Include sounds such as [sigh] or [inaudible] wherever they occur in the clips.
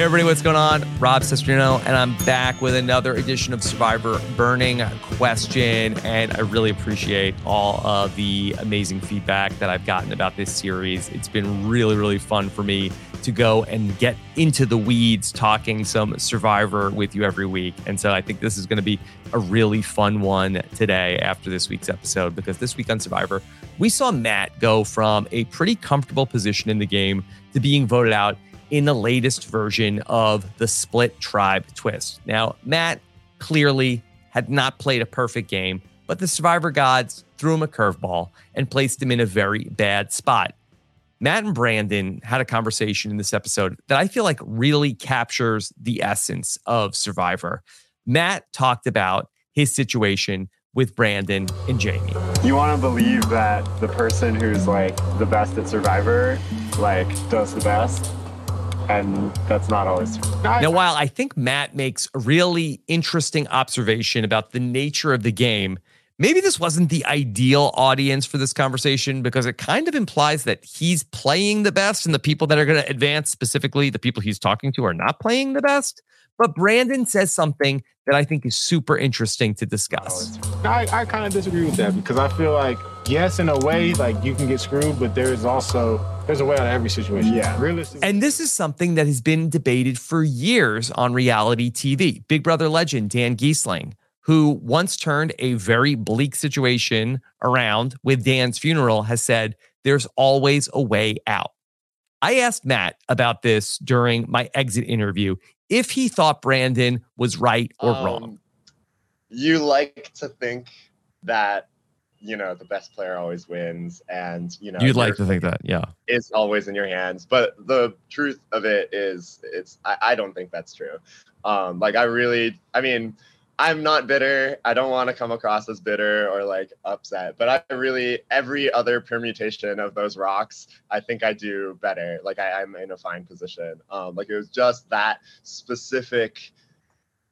Hey everybody, what's going on? Rob Cesternino, and I'm back with another edition of Survivor Burning Question. And I really appreciate all of the amazing feedback that I've gotten about this series. It's been really, really fun for me to go and get into the weeds talking some Survivor with you every week. And so I think this is going to be a really fun one today after this week's episode because this week on Survivor, we saw Matt go from a pretty comfortable position in the game to being voted out in the latest version of the split tribe twist. Now, Matt clearly had not played a perfect game, but the Survivor gods threw him a curveball and placed him in a very bad spot. Matt and Brandon had a conversation in this episode that I feel like really captures the essence of Survivor. Matt talked about his situation with Brandon and Jamie. You want to believe that the person who's like the best at Survivor, like, does the best and that's not always true. Now, while I think Matt makes a really interesting observation about the nature of the game, maybe this wasn't the ideal audience for this conversation because it kind of implies that he's playing the best and the people that are going to advance, specifically the people he's talking to, are not playing the best. But Brandon says something that I think is super interesting to discuss. I, I kind of disagree with that because I feel like, yes, in a way, like you can get screwed, but there's also there's a way out of every situation. Yeah. Realistically. And this is something that has been debated for years on reality TV. Big Brother legend Dan Gheesling, who once turned a very bleak situation around with Dan's funeral, has said there's always a way out. I asked Matt about this during my exit interview if he thought Brandon was right or um, wrong. You like to think that you know the best player always wins, and you know you'd like to think that, yeah, it's always in your hands. But the truth of it is, it's I, I don't think that's true. Um, like I really, I mean, I'm not bitter. I don't want to come across as bitter or like upset, but I really every other permutation of those rocks, I think I do better. Like I, am in a fine position. Um, like it was just that specific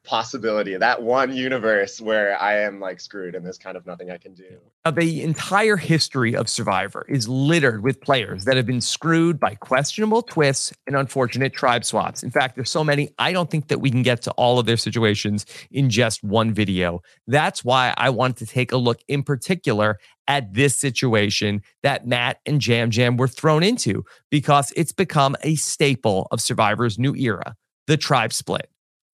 possibility, that one universe where I am like screwed and there's kind of nothing I can do. Now, The entire history of Survivor is littered with players that have been screwed by questionable twists and unfortunate tribe swaps. In fact, there's so many, I don't think that we can get to all of their situations in just one video. That's why I want to take a look in particular at this situation that Matt and Yam Yam were thrown into because it's become a staple of Survivor's new era, the tribe split.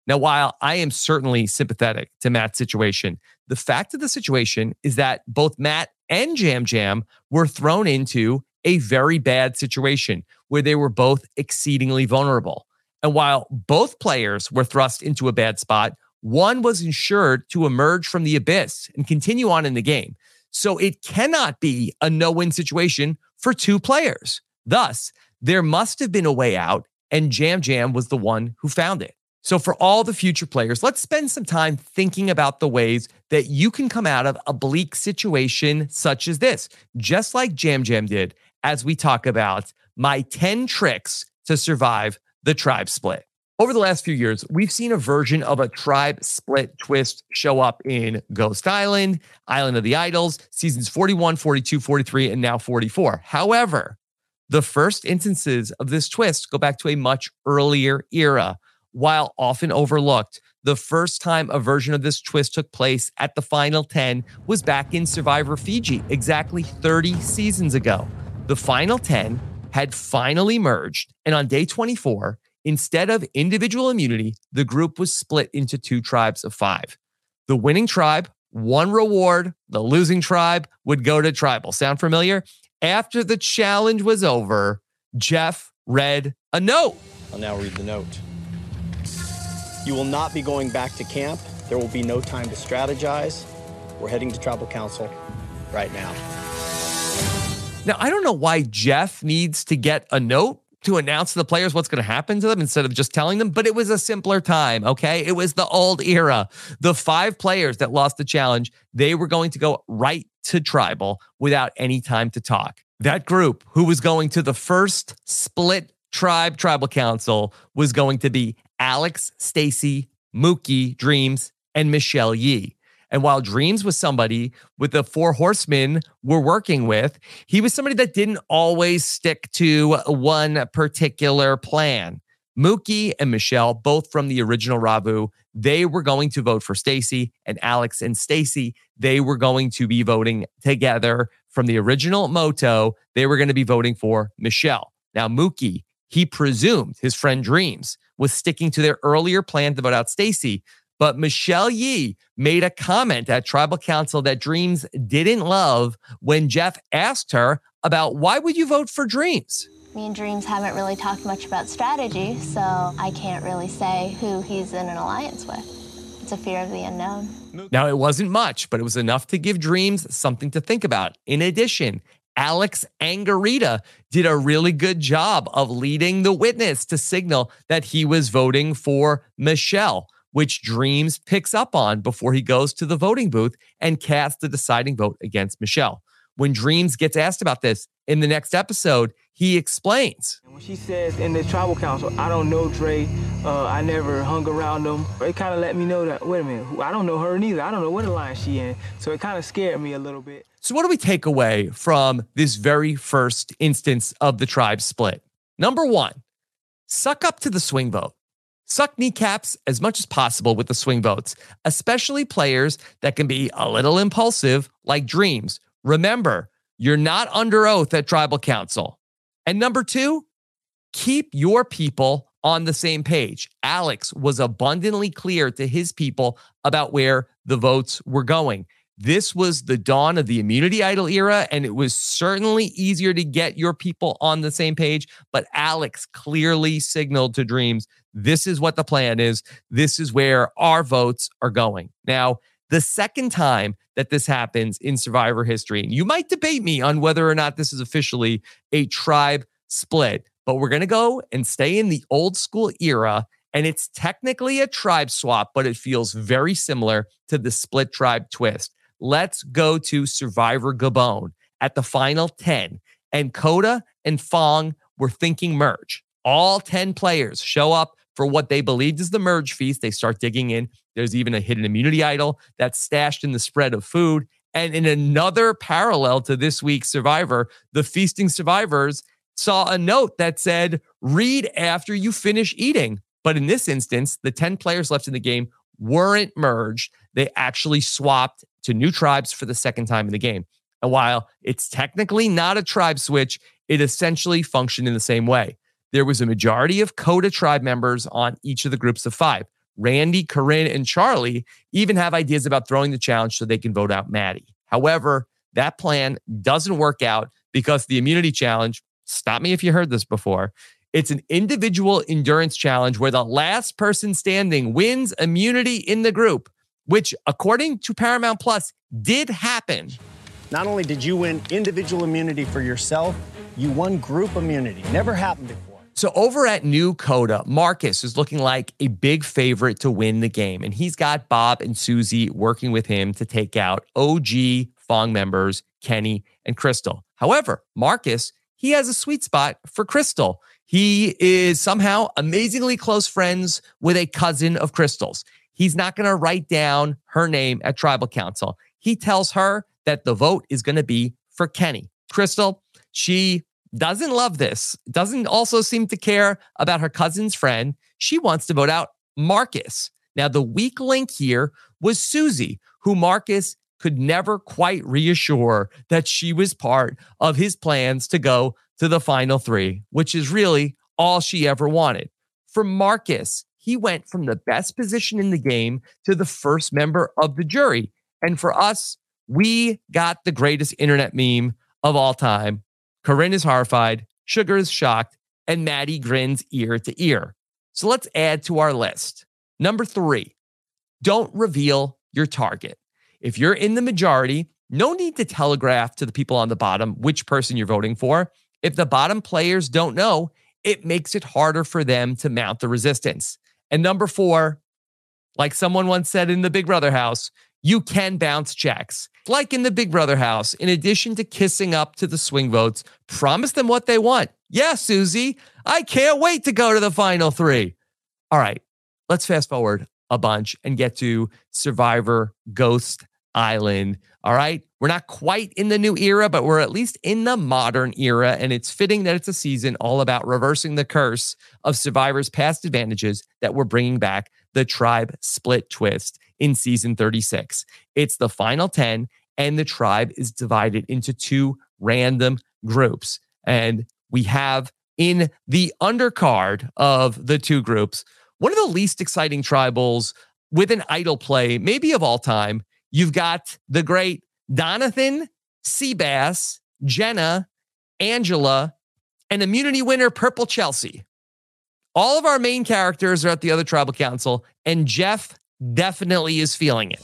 Now, while I am certainly sympathetic to Matt's situation, the fact of the situation is that both Matt and Yam Yam were thrown into a very bad situation where they were both exceedingly vulnerable. And while both players were thrust into a bad spot, one was ensured to emerge from the abyss and continue on in the game. So it cannot be a no win situation for two players. Thus, there must have been a way out, and Yam Yam was the one who found it. So, for all the future players, let's spend some time thinking about the ways that you can come out of a bleak situation such as this, just like Yam Yam did, as we talk about my 10 tricks to survive the tribe split. Over the last few years, we've seen a version of a tribe split twist show up in Ghost Island, Island of the Idols, seasons 41, 42, 43, and now 44. However, the first instances of this twist go back to a much earlier era. While often overlooked, the first time a version of this twist took place at the final 10 was back in Survivor Fiji, exactly 30 seasons ago. The final 10 had finally merged, and on day 24, Instead of individual immunity, the group was split into two tribes of five. The winning tribe, one reward, the losing tribe would go to tribal. Sound familiar? After the challenge was over, Jeff read a note. I'll now read the note. You will not be going back to camp. There will be no time to strategize. We're heading to tribal council right now. Now, I don't know why Jeff needs to get a note to announce to the players what's going to happen to them instead of just telling them. But it was a simpler time. Okay. It was the old era. The five players that lost the challenge, they were going to go right to tribal without any time to talk. That group who was going to the first split tribe tribal council was going to be Alex, Stacy, Mookie, Dreams, and Michelle Yi. And while Dreams was somebody with the four horsemen we're working with, he was somebody that didn't always stick to one particular plan. Mookie and Michelle, both from the original Ravu, they were going to vote for Stacy, and Alex and Stacy, they were going to be voting together from the original Moto. They were going to be voting for Michelle. Now, Mookie, he presumed his friend Dreams was sticking to their earlier plan to vote out Stacy, but Michelle Yee made a comment at tribal council that Dreams didn't love when Jeff asked her about why would you vote for Dreams? Me and Dreams haven't really talked much about strategy, so I can't really say who he's in an alliance with. It's a fear of the unknown. Now, it wasn't much, but it was enough to give Dreams something to think about. In addition, Alex Angarita did a really good job of leading the witness to signal that he was voting for Michelle which Dreams picks up on before he goes to the voting booth and casts the deciding vote against Michelle. When Dreams gets asked about this in the next episode, he explains. When she says in the tribal council, I don't know Dre, uh, I never hung around them, it kind of let me know that, wait a minute, I don't know her neither. I don't know what alliance she in. So it kind of scared me a little bit. So, what do we take away from this very first instance of the tribe split? Number one, suck up to the swing vote. Suck kneecaps as much as possible with the swing votes, especially players that can be a little impulsive, like Dreams. Remember, you're not under oath at tribal council. And number two, keep your people on the same page. Alex was abundantly clear to his people about where the votes were going. This was the dawn of the immunity idol era, and it was certainly easier to get your people on the same page. But Alex clearly signaled to Dreams this is what the plan is. This is where our votes are going. Now, the second time that this happens in survivor history, and you might debate me on whether or not this is officially a tribe split, but we're going to go and stay in the old school era. And it's technically a tribe swap, but it feels very similar to the split tribe twist. Let's go to Survivor Gabon at the final 10. And Kota and Fang were thinking merge. All 10 players show up for what they believed is the merge feast. They start digging in. There's even a hidden immunity idol that's stashed in the spread of food. And in another parallel to this week's Survivor, the feasting survivors saw a note that said, read after you finish eating. But in this instance, the 10 players left in the game weren't merged. They actually swapped to new tribes for the second time in the game. And while it's technically not a tribe switch, it essentially functioned in the same way. There was a majority of Kota tribe members on each of the groups of five. Randy, Corinne, and Charlie even have ideas about throwing the challenge so they can vote out Matty. However, that plan doesn't work out because the immunity challenge, stop me if you heard this before, It's an individual endurance challenge where the last person standing wins immunity in the group, which, according to Paramount Plus, did happen. Not only did you win individual immunity for yourself, you won group immunity. Never happened before. So over at New Kota, Marcus is looking like a big favorite to win the game. And he's got Bob and Susie working with him to take out OG Fang members, Kenny and Crystal. However, Marcus, he has a sweet spot for Crystal. He is somehow amazingly close friends with a cousin of Crystal's. He's not going to write down her name at tribal council. He tells her that the vote is going to be for Kenny. Crystal, she doesn't love this, doesn't also seem to care about her cousin's friend. She wants to vote out Marcus. Now, the weak link here was Susie, who Marcus could never quite reassure that she was part of his plans to go to the final three, which is really all she ever wanted. For Marcus, he went from the best position in the game to the first member of the jury. And for us, we got the greatest internet meme of all time Corinne is horrified, Sugar is shocked, and Matty grins ear to ear. So let's add to our list. Number three, don't reveal your target. If you're in the majority, no need to telegraph to the people on the bottom which person you're voting for. If the bottom players don't know, it makes it harder for them to mount the resistance. And number four, like someone once said in the Big Brother house, you can bounce checks. Like in the Big Brother house, in addition to kissing up to the swing votes, promise them what they want. Yeah, Susie, I can't wait to go to the final three. All right, let's fast forward a bunch and get to Survivor Ghost Island. All right, we're not quite in the new era, but we're at least in the modern era. And it's fitting that it's a season all about reversing the curse of Survivor's past advantages that we're bringing back the tribe split twist in season 36. It's the final 10, and the tribe is divided into two random groups. And we have in the undercard of the two groups, one of the least exciting tribals with an idol play, maybe of all time. You've got the great Donathan, Seabass, Jenna, Angela, and immunity winner Purple Chelsea. All of our main characters are at the other tribal council, and Jeff definitely is feeling it.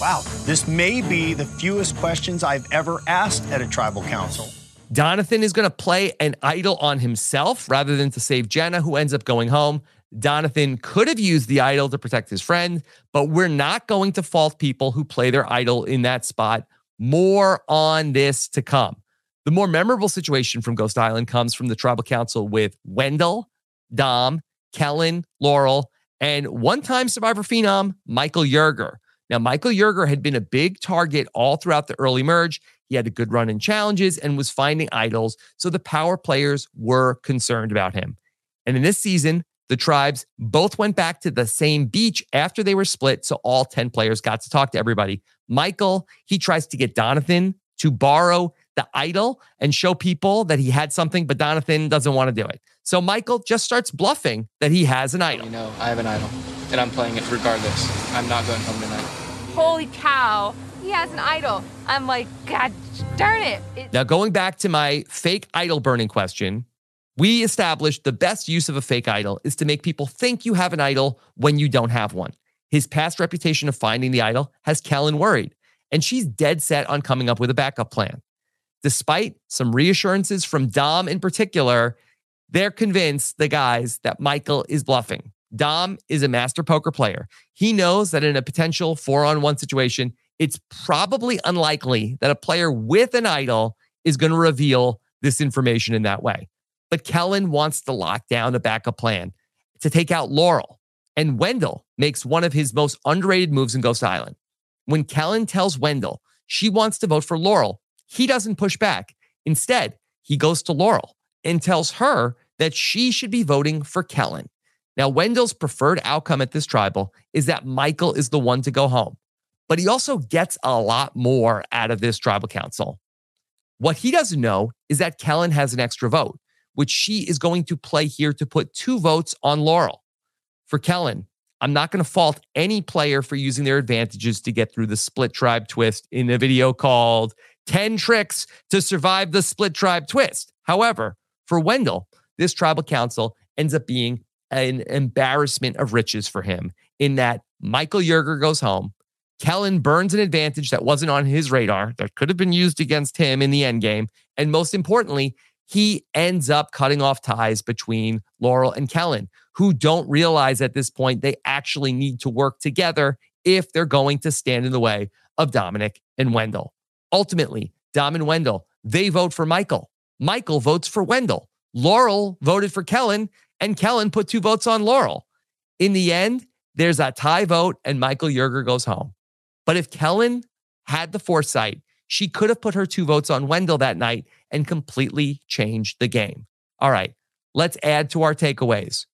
Wow, this may be the fewest questions I've ever asked at a tribal council. Donathan is going to play an idol on himself rather than to save Jenna, who ends up going home. Donathan could have used the idol to protect his friend, but we're not going to fault people who play their idol in that spot. More on this to come. The more memorable situation from Ghost Island comes from the tribal council with Wendell, Dom, Kellen, Laurel, and one time survivor phenom, Michael Yerger. Now, Michael Yerger had been a big target all throughout the early merge. He had a good run in challenges and was finding idols. So the power players were concerned about him. And in this season, the tribes both went back to the same beach after they were split. So all 10 players got to talk to everybody. Michael, he tries to get Donathan to borrow the idol and show people that he had something, but Donathan doesn't want to do it. So Michael just starts bluffing that he has an idol. You know, I have an idol, and I'm playing it regardless. I'm not going home tonight. Holy cow, he has an idol. I'm like, God darn it. it- now, going back to my fake idol burning question, we established the best use of a fake idol is to make people think you have an idol when you don't have one. His past reputation of finding the idol has Kellen worried, and she's dead set on coming up with a backup plan. Despite some reassurances from Dom in particular, they're convinced, the guys, that Michael is bluffing. Dom is a master poker player. He knows that in a potential four on one situation, it's probably unlikely that a player with an idol is going to reveal this information in that way. But Kellen wants to lock down a backup plan to take out Laurel. And Wendell makes one of his most underrated moves in Ghost Island. When Kellen tells Wendell she wants to vote for Laurel, he doesn't push back. Instead, he goes to Laurel and tells her that she should be voting for Kellen. Now, Wendell's preferred outcome at this tribal is that Michael is the one to go home, but he also gets a lot more out of this tribal council. What he doesn't know is that Kellen has an extra vote, which she is going to play here to put two votes on Laurel. For Kellen, I'm not going to fault any player for using their advantages to get through the split tribe twist in a video called 10 Tricks to Survive the Split Tribe Twist. However, for Wendell, this tribal council ends up being an embarrassment of riches for him in that Michael Yerger goes home. Kellen burns an advantage that wasn't on his radar that could have been used against him in the end game. And most importantly, he ends up cutting off ties between Laurel and Kellen, who don't realize at this point they actually need to work together if they're going to stand in the way of Dominic and Wendell. Ultimately, Dom and Wendell, they vote for Michael. Michael votes for Wendell. Laurel voted for Kellen, and Kellen put two votes on Laurel. In the end, there's a tie vote, and Michael Yerger goes home. But if Kellen had the foresight, she could have put her two votes on Wendell that night and completely changed the game. All right, let's add to our takeaways.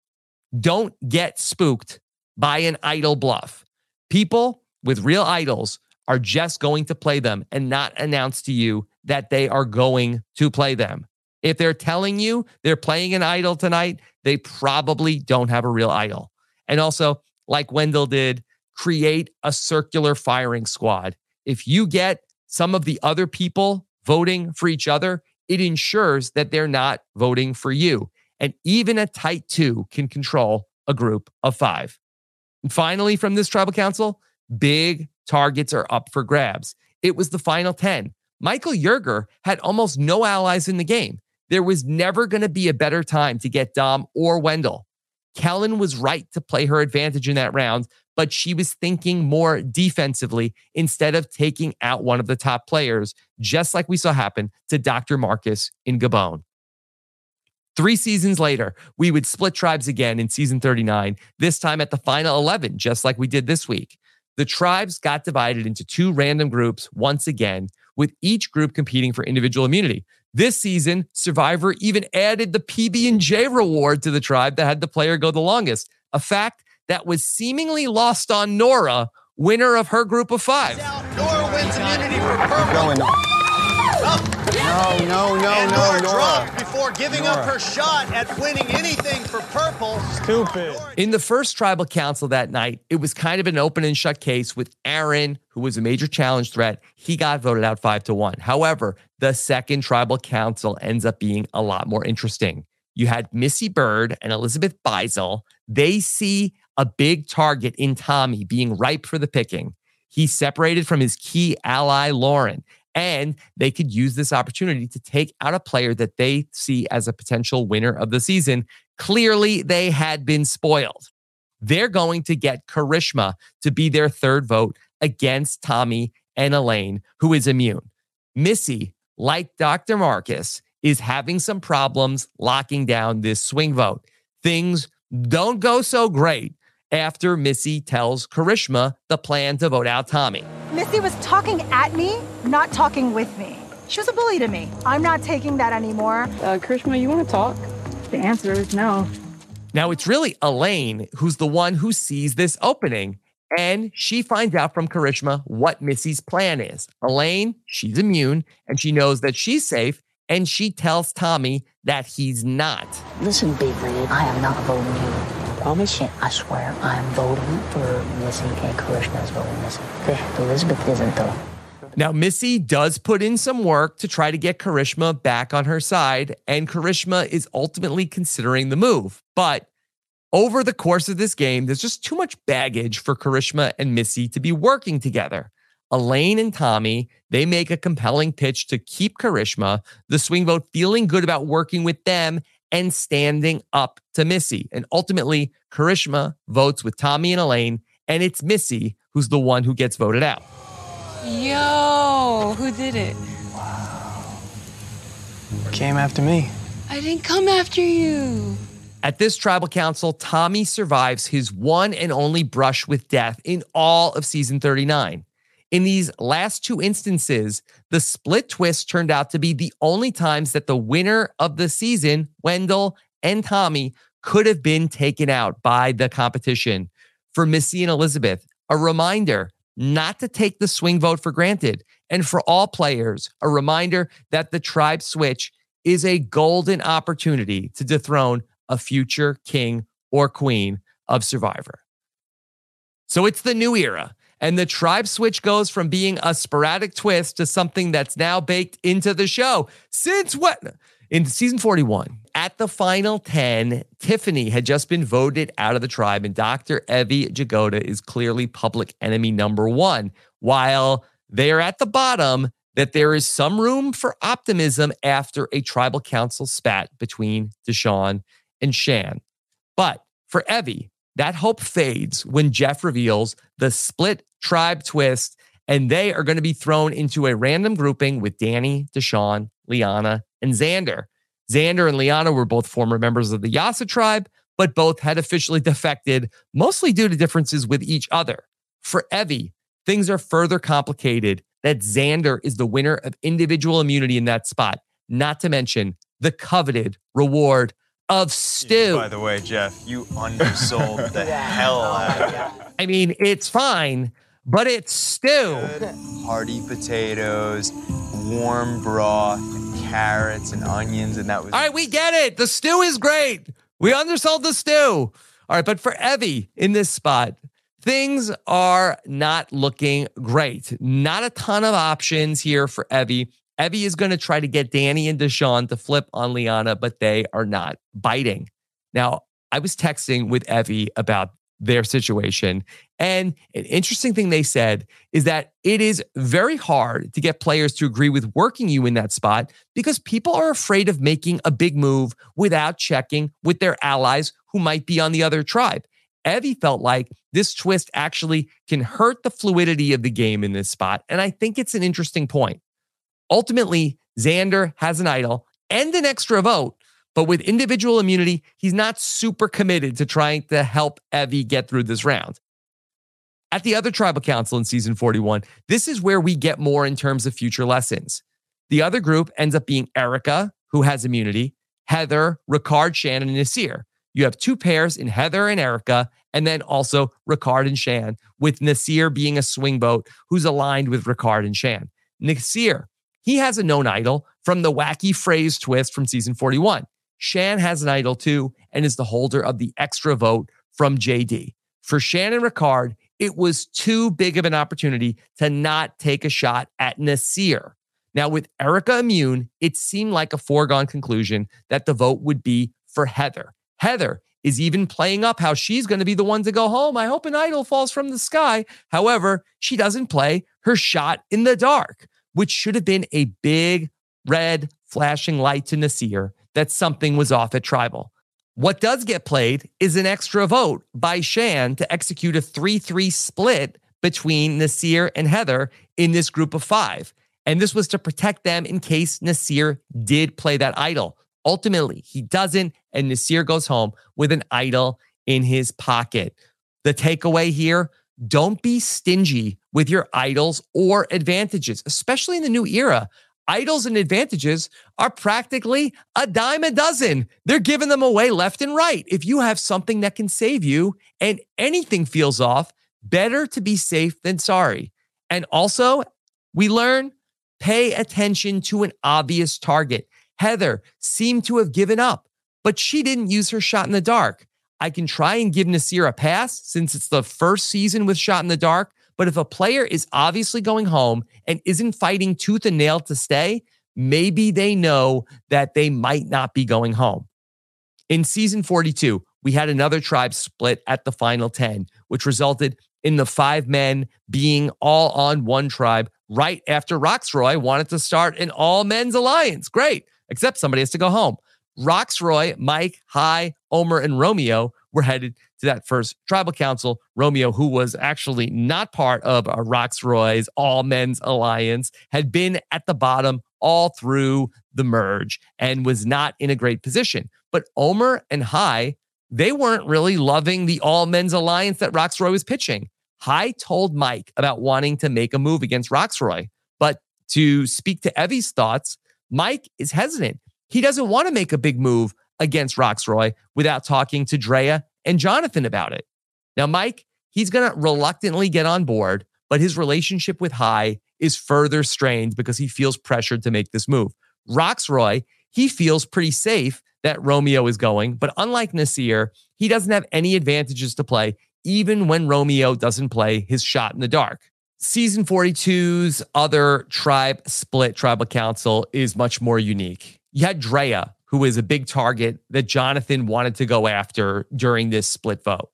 Don't get spooked by an idol bluff. People with real idols are just going to play them and not announce to you that they are going to play them. If they're telling you they're playing an idol tonight, they probably don't have a real idol. And also, like Wendell did, create a circular firing squad. If you get some of the other people voting for each other, it ensures that they're not voting for you. And even a tight two can control a group of five. And finally, from this tribal council, big targets are up for grabs. It was the final 10. Michael Yerger had almost no allies in the game. There was never going to be a better time to get Dom or Wendell. Kellen was right to play her advantage in that round, but she was thinking more defensively instead of taking out one of the top players, just like we saw happen to Dr. Marcus in Gabon. Three seasons later, we would split tribes again in season 39, this time at the final 11, just like we did this week. The tribes got divided into two random groups once again, with each group competing for individual immunity. This season, Survivor even added the PB&J reward to the tribe that had the player go the longest, a fact that was seemingly lost on Noura, winner of her group of five. Noura wins immunity for purple. Going on. No, no, no, and no, Noura dropped before giving Noura. up her shot at winning anything for purple. Stupid. In the first tribal council that night, it was kind of an open and shut case with Aaron, who was a major challenge threat. He got voted out five to one. However, the second tribal council ends up being a lot more interesting. You had Missy Byrd and Elizabeth Beisel. They see a big target in Tommy being ripe for the picking. He separated from his key ally, Lauren, and they could use this opportunity to take out a player that they see as a potential winner of the season. Clearly, they had been spoiled. They're going to get Karishma to be their third vote against Tommy and Elaine, who is immune. Missy, like Dr. Marcus, is having some problems locking down this swing vote. Things don't go so great after Missy tells Karishma the plan to vote out Tommy. Missy was talking at me, not talking with me. She was a bully to me. I'm not taking that anymore. Uh, Karishma, you want to talk? The answer is no. Now, it's really Elaine who's the one who sees this opening, and she finds out from Karishma what Missy's plan is. Elaine, she's immune, and she knows that she's safe, and she tells Tommy that he's not. Listen, Big Red, I am not voting you promise? And I swear I'm voting for Missy and Karishma is voting Missy. Okay, Elizabeth isn't though. Now, Missy does put in some work to try to get Karishma back on her side, and Karishma is ultimately considering the move. But over the course of this game, there's just too much baggage for Karishma and Missy to be working together. Elaine and Tommy, they make a compelling pitch to keep Karishma, the swing vote feeling good about working with them and standing up to Missy. And ultimately, Karishma votes with Tommy and Elaine, and it's Missy who's the one who gets voted out. Yo, who did it? Wow. Came after me. I didn't come after you. At this tribal council, Tommy survives his one and only brush with death in all of season 39. In these last two instances, the split twist turned out to be the only times that the winner of the season, Wendell and Tommy, could have been taken out by the competition. For Missy and Elizabeth, a reminder not to take the swing vote for granted. And for all players, a reminder that the tribe switch is a golden opportunity to dethrone a future king or queen of Survivor. So it's the new era. And the tribe switch goes from being a sporadic twist to something that's now baked into the show. Since what? In season 41, at the final 10, Tiffany had just been voted out of the tribe, and Dr. Evvie Jagoda is clearly public enemy number one. While they are at the bottom, that there is some room for optimism after a tribal council spat between Deshawn and Shan. But for Evvie, that hope fades when Jeff reveals the split tribe twist, and they are going to be thrown into a random grouping with Danny, Deshawn, Liana, and Xander. Xander and Liana were both former members of the Yase tribe, but both had officially defected, mostly due to differences with each other. For Evvie, things are further complicated that Xander is the winner of individual immunity in that spot, not to mention the coveted reward of stew. By the way, Jeff, you undersold the [laughs] hell oh, out of it. I mean, it's fine, but it's stew. Hearty potatoes, warm broth, carrots and onions, and that was. All right, we get it. The stew is great. We undersold the stew. All right, but for Evvie in this spot, things are not looking great. Not a ton of options here for Evvie. Evvie is going to try to get Danny and Deshawn to flip on Liana, but they are not biting. Now, I was texting with Evvie about their situation. And an interesting thing they said is that it is very hard to get players to agree with working you in that spot because people are afraid of making a big move without checking with their allies who might be on the other tribe. Evvie felt like this twist actually can hurt the fluidity of the game in this spot. And I think it's an interesting point. Ultimately, Xander has an idol and an extra vote, but with individual immunity, he's not super committed to trying to help Evvie get through this round. At the other tribal council in season 41, this is where we get more in terms of future lessons. The other group ends up being Erica, who has immunity, Heather, Ricard, Shannon, and Naseer. You have two pairs in Heather and Erica, and then also Ricard and Shan, with Naseer being a swing boat who's aligned with Ricard and Shan. Naseer, he has a known idol from the wacky phrase twist from season 41. Shan has an idol too and is the holder of the extra vote from JD. For Shan and Ricard, it was too big of an opportunity to not take a shot at Naseer. Now, with Erica immune, it seemed like a foregone conclusion that the vote would be for Heather. Heather is even playing up how she's going to be the one to go home. I hope an idol falls from the sky. However, she doesn't play her shot in the dark, which should have been a big red flashing light to Naseer that something was off at tribal. What does get played is an extra vote by Shan to execute a 3 3 split between Naseer and Heather in this group of five. And this was to protect them in case Naseer did play that idol. Ultimately, he doesn't, and Naseer goes home with an idol in his pocket. The takeaway here don't be stingy with your idols or advantages, especially in the new era. Idols and advantages are practically a dime a dozen. They're giving them away left and right. If you have something that can save you and anything feels off, better to be safe than sorry. And also, we learn pay attention to an obvious target. Heather seemed to have given up, but she didn't use her shot in the dark. I can try and give Naseer a pass since it's the first season with shot in the dark. But if a player is obviously going home and isn't fighting tooth and nail to stay, maybe they know that they might not be going home. In season 42, we had another tribe split at the final 10, which resulted in the five men being all on one tribe right after Rocksroy wanted to start an all men's alliance. Great, except somebody has to go home. Rocksroy, Mike, Hai, Omar, and Romeo were headed to that first tribal council. Romeo, who was actually not part of a Rocksroy's all men's alliance, had been at the bottom all through the merge and was not in a great position. But Omar and Hai, they weren't really loving the all men's alliance that Rocksroy was pitching. Hai told Mike about wanting to make a move against Rocksroy, but to speak to Evvie's thoughts, Mike is hesitant. He doesn't want to make a big move against Rocksroy without talking to Drea and Jonathan about it. Now, Mike, he's going to reluctantly get on board, but his relationship with Hai is further strained because he feels pressured to make this move. Rocksroy, he feels pretty safe that Romeo is going, but unlike Naseer, he doesn't have any advantages to play, even when Romeo doesn't play his shot in the dark. Season 42's other tribe split tribal council is much more unique. you had Drea, who is a big target that Jonathan wanted to go after during this split vote.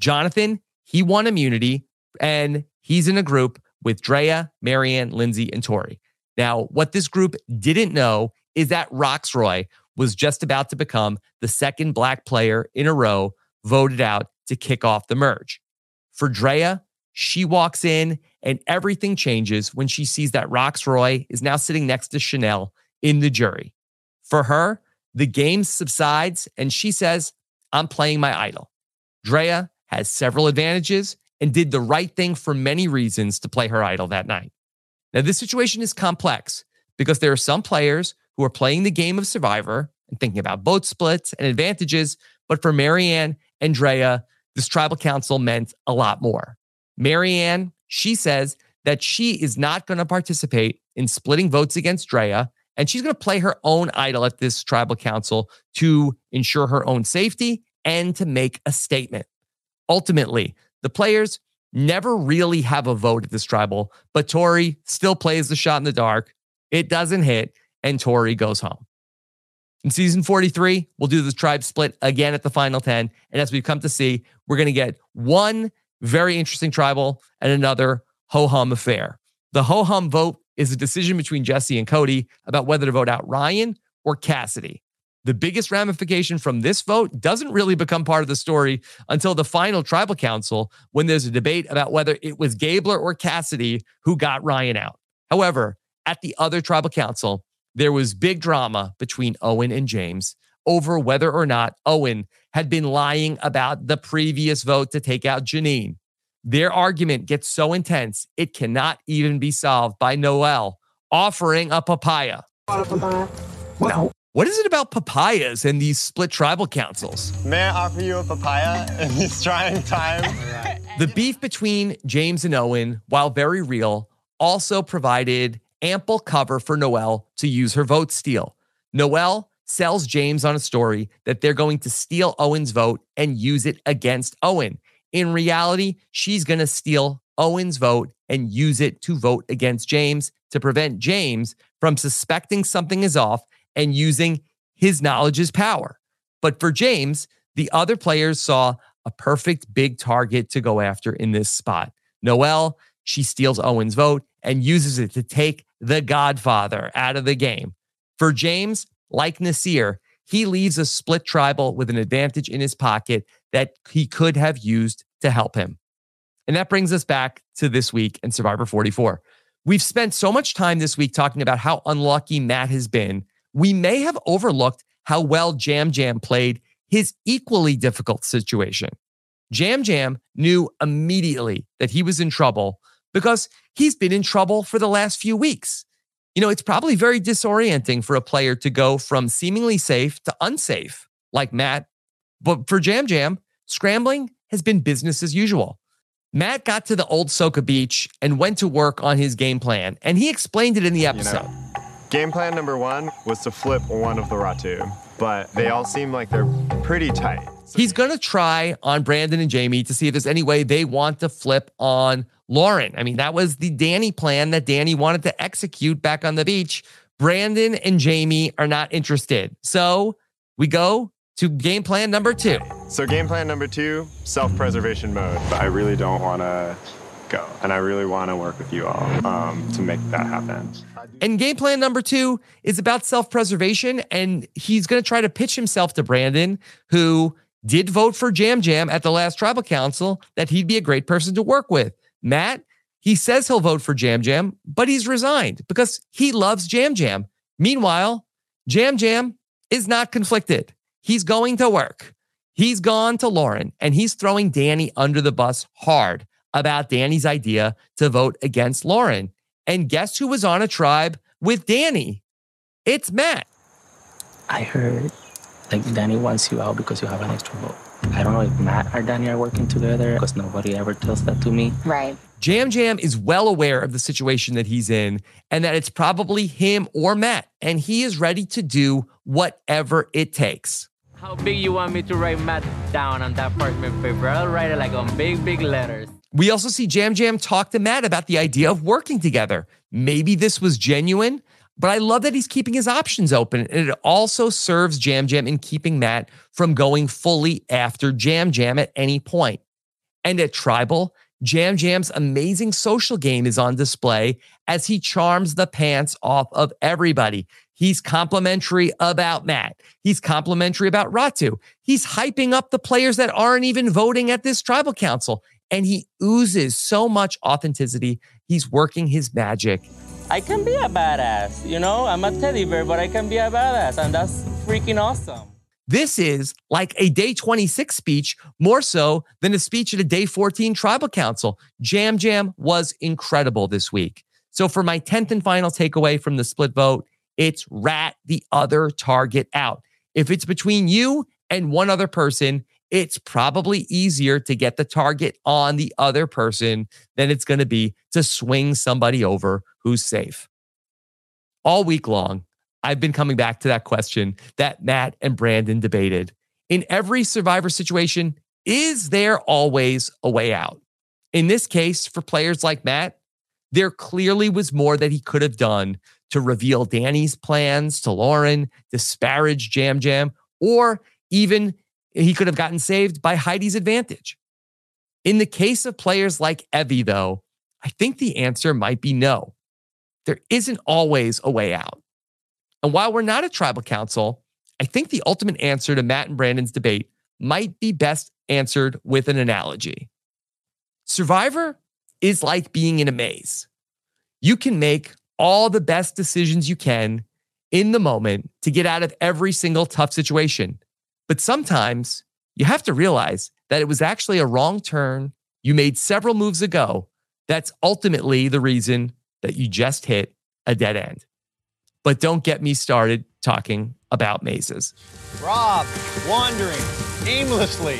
Jonathan, he won immunity and he's in a group with Drea, Marianne, Lindsay, and Tori. Now, what this group didn't know is that Rocksroy was just about to become the second black player in a row voted out to kick off the merge. For Drea, she walks in and everything changes when she sees that Rocksroy is now sitting next to Chanel in the jury. For her, the game subsides and she says, I'm playing my idol. Drea has several advantages and did the right thing for many reasons to play her idol that night. Now, this situation is complex because there are some players who are playing the game of Survivor and thinking about vote splits and advantages. But for Marianne and Drea, this tribal council meant a lot more. Marianne, she says that she is not going to participate in splitting votes against Drea, and she's going to play her own idol at this tribal council to ensure her own safety and to make a statement. Ultimately, the players never really have a vote at this tribal, but Tori still plays the shot in the dark. It doesn't hit, and Tori goes home. In season 43, we'll do the tribe split again at the final 10. And as we've come to see, we're going to get one very interesting tribal and another ho hum affair. The ho hum vote is a decision between Jesse and Cody about whether to vote out Ryan or Cassidy. The biggest ramification from this vote doesn't really become part of the story until the final tribal council when there's a debate about whether it was Gabler or Cassidy who got Ryan out. However, at the other tribal council, there was big drama between Owen and James over whether or not Owen had been lying about the previous vote to take out Jeanine. Their argument gets so intense, it cannot even be solved by Noelle offering a papaya. Now, what is it about papayas and these split tribal councils? May I offer you a papaya in these trying times? [laughs] The beef between James and Owen, while very real, also provided ample cover for Noelle to use her vote steal. Noelle sells James on a story that they're going to steal Owen's vote and use it against Owen. In reality, she's going to steal Owen's vote and use it to vote against James to prevent James from suspecting something is off and using his knowledge as power. But for James, the other players saw a perfect big target to go after in this spot. Noelle, she steals Owen's vote and uses it to take the Godfather out of the game. For James, like Naseer, he leaves a split tribal with an advantage in his pocket that he could have used to help him. And that brings us back to this week in Survivor 44. We've spent so much time this week talking about how unlucky Matt has been. We may have overlooked how well Yam Yam played his equally difficult situation. Yam Yam knew immediately that he was in trouble because he's been in trouble for the last few weeks. You know, it's probably very disorienting for a player to go from seemingly safe to unsafe, like Matt. But for Yam Yam, scrambling has been business as usual. Matt got to the old Soka Beach and went to work on his game plan, and he explained it in the episode. You know, game plan number one was to flip one of the Ratu, but they all seem like they're pretty tight. He's going to try on Brandon and Jamie to see if there's any way they want to flip on Lauren. I mean, that was the Danny plan that Danny wanted to execute back on the beach. Brandon and Jamie are not interested. So we go to game plan number two. So, game plan number two self preservation mode. I really don't want to go. And I really want to work with you all um, to make that happen. And game plan number two is about self preservation. And he's going to try to pitch himself to Brandon, who did vote for Yam Yam at the last tribal council, that he'd be a great person to work with. Matt, he says he'll vote for Yam Yam, but he's resigned because he loves Yam Yam. Meanwhile, Yam Yam is not conflicted. He's going to work. He's gone to Lauren and he's throwing Danny under the bus hard about Danny's idea to vote against Lauren. And guess who was on a tribe with Danny? It's Matt. I heard like Danny wants you out because you have an extra vote. I don't know if Matt or Danny are working together because nobody ever tells that to me. Right. Yam Yam is well aware of the situation that he's in and that it's probably him or Matt, and he is ready to do whatever it takes. How big you want me to write Matt down on that parchment paper? I'll write it like on big, big letters. We also see Yam Yam talk to Matt about the idea of working together. Maybe this was genuine. But I love that he's keeping his options open. And it also serves Yam Yam in keeping Matt from going fully after Yam Yam at any point. And at Tribal, Yam Yam's amazing social game is on display as he charms the pants off of everybody. He's complimentary about Matt. He's complimentary about Ratu. He's hyping up the players that aren't even voting at this tribal council. And he oozes so much authenticity. He's working his magic. I can be a badass. You know, I'm a teddy bear, but I can be a badass. And that's freaking awesome. This is like a day 26 speech, more so than a speech at a day 14 tribal council. Yam Yam was incredible this week. So, for my 10th and final takeaway from the split vote, it's rat the other target out. If it's between you and one other person, it's probably easier to get the target on the other person than it's going to be to swing somebody over who's safe. All week long, I've been coming back to that question that Matt and Brandon debated. In every survivor situation, is there always a way out? In this case, for players like Matt, there clearly was more that he could have done to reveal Danny's plans to Lauren, disparage Yam Yam, or even he could have gotten saved by Heidi's advantage. In the case of players like Evvie, though, I think the answer might be no. There isn't always a way out. And while we're not a tribal council, I think the ultimate answer to Matt and Brandon's debate might be best answered with an analogy. Survivor is like being in a maze. You can make all the best decisions you can in the moment to get out of every single tough situation. But sometimes you have to realize that it was actually a wrong turn you made several moves ago. That's ultimately the reason that you just hit a dead end. But don't get me started talking about mazes. Rob, wandering aimlessly.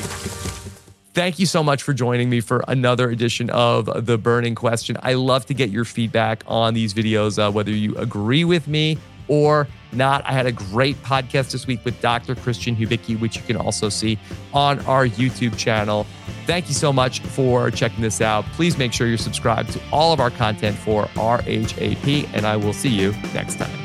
Thank you so much for joining me for another edition of The Burning Question. I love to get your feedback on these videos, uh, whether you agree with me or not. I had a great podcast this week with Dr. Christian Hubicki, which you can also see on our YouTube channel. Thank you so much for checking this out. Please make sure you're subscribed to all of our content for RHAP, and I will see you next time.